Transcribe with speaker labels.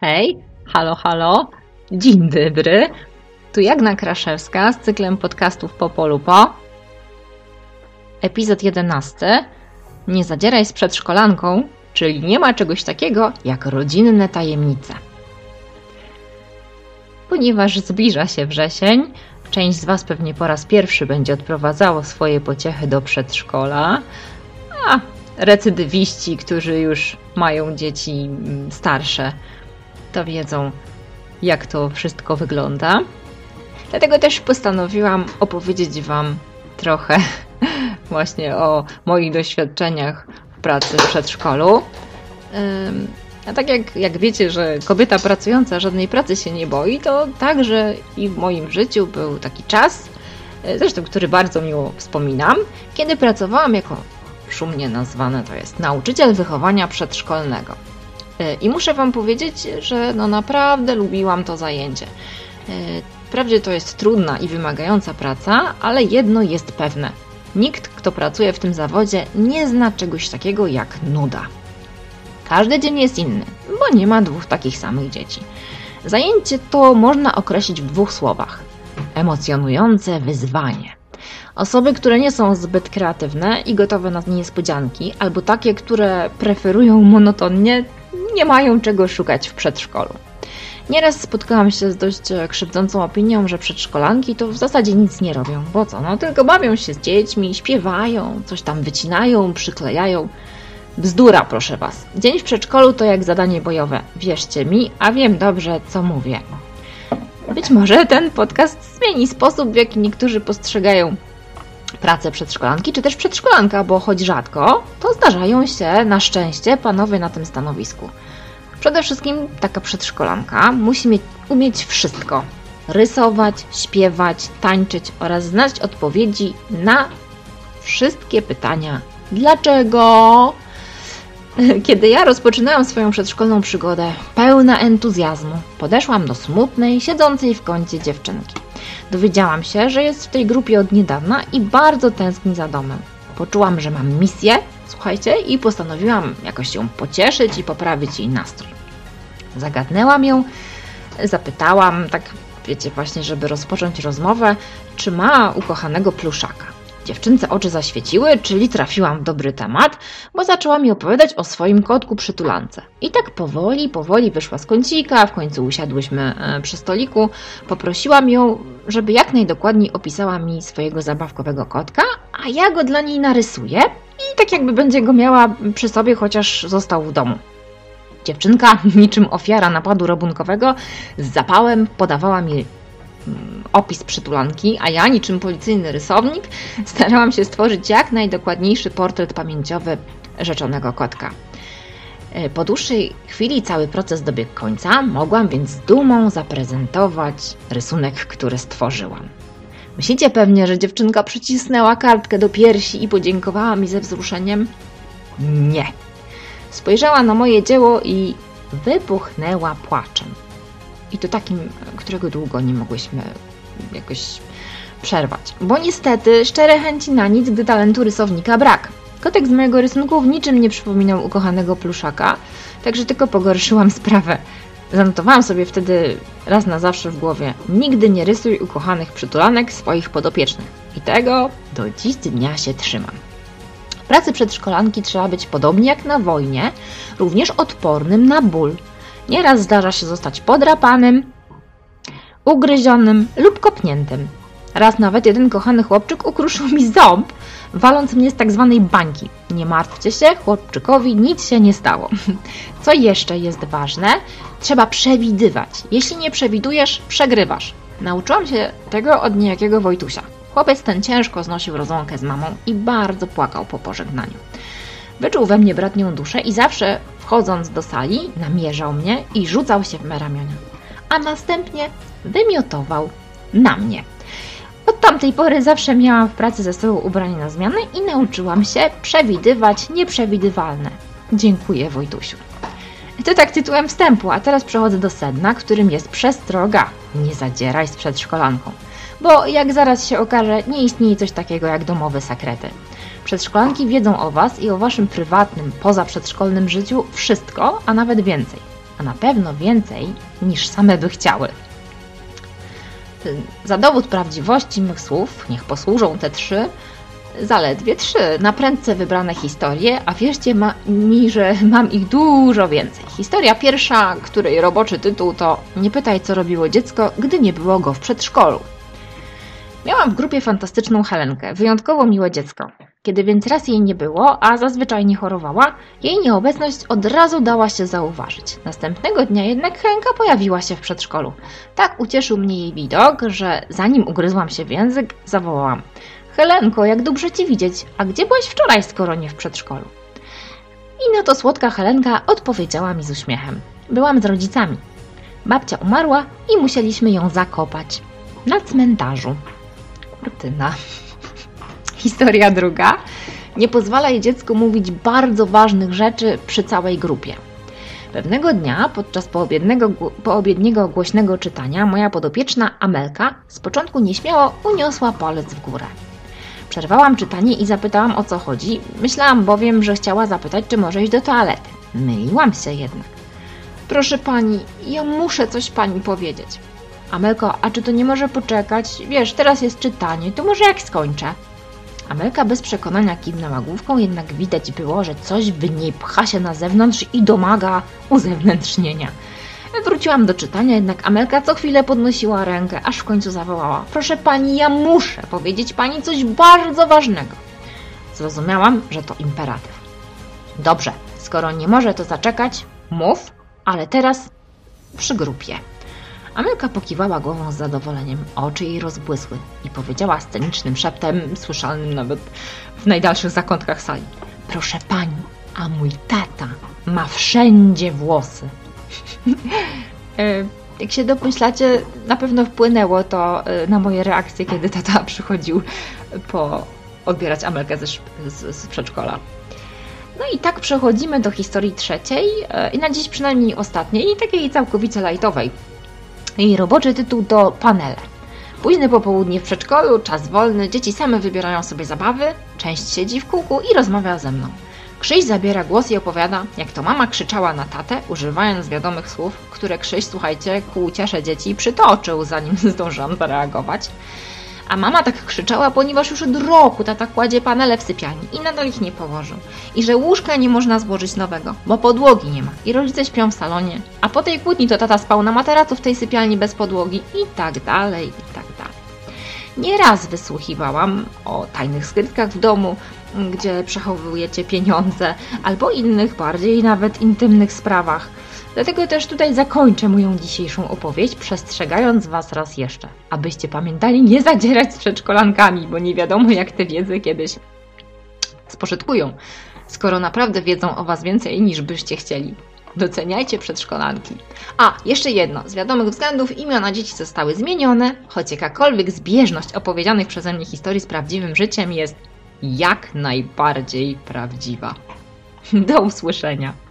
Speaker 1: Hej, halo, halo, dzień dobry. Tu Jagna Kraszewska z cyklem podcastów po polu po. Epizod 11. Nie zadzieraj z przedszkolanką, czyli nie ma czegoś takiego jak rodzinne tajemnice. Ponieważ zbliża się wrzesień, część z Was pewnie po raz pierwszy będzie odprowadzało swoje pociechy do przedszkola, a recydywiści, którzy już mają dzieci mm, starsze, wiedzą, jak to wszystko wygląda. Dlatego też postanowiłam opowiedzieć Wam trochę właśnie o moich doświadczeniach w pracy w przedszkolu. A tak jak, jak wiecie, że kobieta pracująca żadnej pracy się nie boi, to także i w moim życiu był taki czas, y, zresztą który bardzo miło wspominam, kiedy pracowałam jako szumnie nazwane to jest nauczyciel wychowania przedszkolnego. Y, I muszę Wam powiedzieć, że no naprawdę lubiłam to zajęcie. Y, Wprawdzie to jest trudna i wymagająca praca, ale jedno jest pewne. Nikt, kto pracuje w tym zawodzie, nie zna czegoś takiego jak nuda. Każdy dzień jest inny, bo nie ma dwóch takich samych dzieci. Zajęcie to można określić w dwóch słowach: emocjonujące wyzwanie. Osoby, które nie są zbyt kreatywne i gotowe na niespodzianki, albo takie, które preferują monotonnie, nie mają czego szukać w przedszkolu. Nieraz spotkałam się z dość e, krzywdzącą opinią, że przedszkolanki to w zasadzie nic nie robią. Bo co? No tylko bawią się z dziećmi, śpiewają, coś tam wycinają, przyklejają. Bzdura, proszę Was. Dzień w przedszkolu to jak zadanie bojowe. Wierzcie mi, a wiem dobrze, co mówię. Być może ten podcast zmieni sposób, w jaki niektórzy postrzegają pracę przedszkolanki, czy też przedszkolanka, bo choć rzadko, to zdarzają się na szczęście panowie na tym stanowisku. Przede wszystkim taka przedszkolanka musi mieć, umieć wszystko. Rysować, śpiewać, tańczyć oraz znać odpowiedzi na wszystkie pytania. Dlaczego? Kiedy ja rozpoczynałam swoją przedszkolną przygodę, pełna entuzjazmu, podeszłam do smutnej, siedzącej w kącie dziewczynki. Dowiedziałam się, że jest w tej grupie od niedawna i bardzo tęskni za domem. Poczułam, że mam misję, słuchajcie, i postanowiłam jakoś ją pocieszyć i poprawić jej nastrój. Zagadnęłam ją, zapytałam, tak wiecie, właśnie, żeby rozpocząć rozmowę, czy ma ukochanego pluszaka. Dziewczynce oczy zaświeciły, czyli trafiłam w dobry temat, bo zaczęła mi opowiadać o swoim kotku przytulance. I tak powoli, powoli wyszła z kącika, w końcu usiadłyśmy e, przy stoliku. Poprosiłam ją, żeby jak najdokładniej opisała mi swojego zabawkowego kotka, a ja go dla niej narysuję i tak jakby będzie go miała przy sobie, chociaż został w domu. Dziewczynka, niczym ofiara napadu rabunkowego, z zapałem podawała mi opis przytulanki, a ja, niczym policyjny rysownik, starałam się stworzyć jak najdokładniejszy portret pamięciowy rzeczonego kotka. E, Po dłuższej chwili cały proces dobiegł końca, mogłam więc z dumą zaprezentować rysunek, który stworzyłam. Myślicie pewnie, że dziewczynka przycisnęła kartkę do piersi i podziękowała mi ze wzruszeniem? Nie. Spojrzała na moje dzieło i wybuchnęła płaczem. I to takim, którego długo nie mogłyśmy jakoś przerwać. Bo niestety szczere chęci na nic, gdy talentu rysownika brak. Kotek z mojego rysunku w niczym nie przypominał ukochanego pluszaka, także tylko pogorszyłam sprawę. Zanotowałam sobie wtedy raz na zawsze w głowie: nigdy nie rysuj ukochanych przytulanek swoich podopiecznych. I tego do dziś dnia się trzymam. W pracy przedszkolanki trzeba być podobnie jak na wojnie, również odpornym na ból. Nieraz zdarza się zostać podrapanym, ugryzionym lub kopniętym. Raz nawet jeden kochany chłopczyk ukruszył mi ząb, waląc mnie z tak zwanej bańki. Nie martwcie się, chłopczykowi nic się nie stało. Co jeszcze jest ważne? Trzeba przewidywać. Jeśli nie przewidujesz, przegrywasz. Nauczyłam się tego od niejakiego Wojtusia. Chłopiec ten ciężko znosił rozłąkę z mamą i bardzo płakał po pożegnaniu. Wyczuł we mnie bratnią duszę i zawsze wchodząc do sali namierzał mnie i rzucał się w me ramiona. A następnie wymiotował na mnie. Od tamtej pory zawsze miałam w pracy ze sobą ubranie na zmianę i nauczyłam się przewidywać nieprzewidywalne. Dziękuję Wojtusiu. To tak tytułem wstępu, a teraz przechodzę do sedna, którym jest przestroga. Nie zadzieraj z przedszkolanką. Bo jak zaraz się okaże, nie istnieje coś takiego jak domowe sekrety. Przedszkolanki wiedzą o Was i o Waszym prywatnym, pozaprzedszkolnym życiu wszystko, a nawet więcej. A na pewno więcej niż same by chciały. Za dowód prawdziwości mych słów, niech posłużą te trzy, zaledwie trzy na prędce wybrane historie, a wierzcie ma, mi, że mam ich dużo więcej. Historia pierwsza, której roboczy tytuł to Nie pytaj, co robiło dziecko, gdy nie było go w przedszkolu. Miałam w grupie fantastyczną Helenkę, wyjątkowo miłe dziecko. Kiedy więc raz jej nie było, a zazwyczaj nie chorowała, jej nieobecność od razu dała się zauważyć. Następnego dnia jednak Helenka pojawiła się w przedszkolu. Tak ucieszył mnie jej widok, że zanim ugryzłam się w język, zawołałam: Helenko, jak dobrze Cię widzieć, a gdzie byłeś wczoraj, skoro nie w przedszkolu? I na to słodka Helenka odpowiedziała mi z uśmiechem. Byłam z rodzicami. Babcia umarła i musieliśmy ją zakopać na cmentarzu. Kurtyna. Historia druga. Nie pozwalaj dziecku mówić bardzo ważnych rzeczy przy całej grupie. Pewnego dnia, podczas poobiedniego, poobiedniego głośnego czytania, moja podopieczna Amelka z początku nieśmiało uniosła palec w górę. Przerwałam czytanie i zapytałam o co chodzi. Myślałam bowiem, że chciała zapytać, czy może iść do toalety. Myliłam się jednak. Proszę pani, ja muszę coś pani powiedzieć. Amelko, a czy to nie może poczekać? Wiesz, teraz jest czytanie, to może jak skończę. Amelka bez przekonania kiwnęła główką, jednak widać było, że coś w niej pcha się na zewnątrz i domaga uzewnętrznienia. Wróciłam do czytania, jednak Amelka co chwilę podnosiła rękę, aż w końcu zawołała: Proszę pani, ja muszę powiedzieć pani coś bardzo ważnego. Zrozumiałam, że to imperatyw. Dobrze, skoro nie może to zaczekać, mów, ale teraz przy grupie. Amelka pokiwała głową z zadowoleniem, oczy jej rozbłysły i powiedziała scenicznym szeptem, słyszalnym nawet w najdalszych zakątkach sali: Proszę pani, a mój tata ma wszędzie włosy. E, jak się domyślacie, na pewno wpłynęło to e, na moje reakcje, kiedy tata przychodził po odbierać Amelkę ze, z, z przedszkola. No i tak przechodzimy do historii trzeciej e, i na dziś przynajmniej ostatniej, takiej całkowicie lajtowej. Jej roboczy tytuł to Panele. Późne popołudnie w przedszkolu, czas wolny, dzieci same wybierają sobie zabawy, część siedzi w kółku i rozmawia ze mną. Krzyś zabiera głos i opowiada, jak to mama krzyczała na tatę, używając wiadomych słów, które Krzyś, słuchajcie, ku uciesze dzieci przytoczył, zanim zdążyłam zareagować. A mama tak krzyczała, ponieważ już od roku tata kładzie panele w sypialni i nadal ich nie położył. I że łóżka nie można złożyć nowego, bo podłogi nie ma. I rodzice śpią w salonie. A po tej kłótni to tata spał na materacu w tej sypialni bez podłogi i tak dalej, i tak. Nieraz wysłuchiwałam o tajnych skrytkach w domu, gdzie przechowujecie pieniądze, albo innych, bardziej nawet intymnych sprawach. Dlatego też tutaj zakończę moją dzisiejszą opowieść, przestrzegając Was raz jeszcze, abyście pamiętali nie zadzierać z przedszkolankami, bo nie wiadomo jak te wiedzy kiedyś spożytkują, skoro naprawdę wiedzą o Was więcej niż byście chcieli. Doceniajcie przedszkolanki. A, jeszcze jedno. Z wiadomych względów imiona dzieci zostały zmienione, choć jakakolwiek zbieżność opowiedzianych przeze mnie historii z prawdziwym życiem jest jak najbardziej prawdziwa. Do usłyszenia.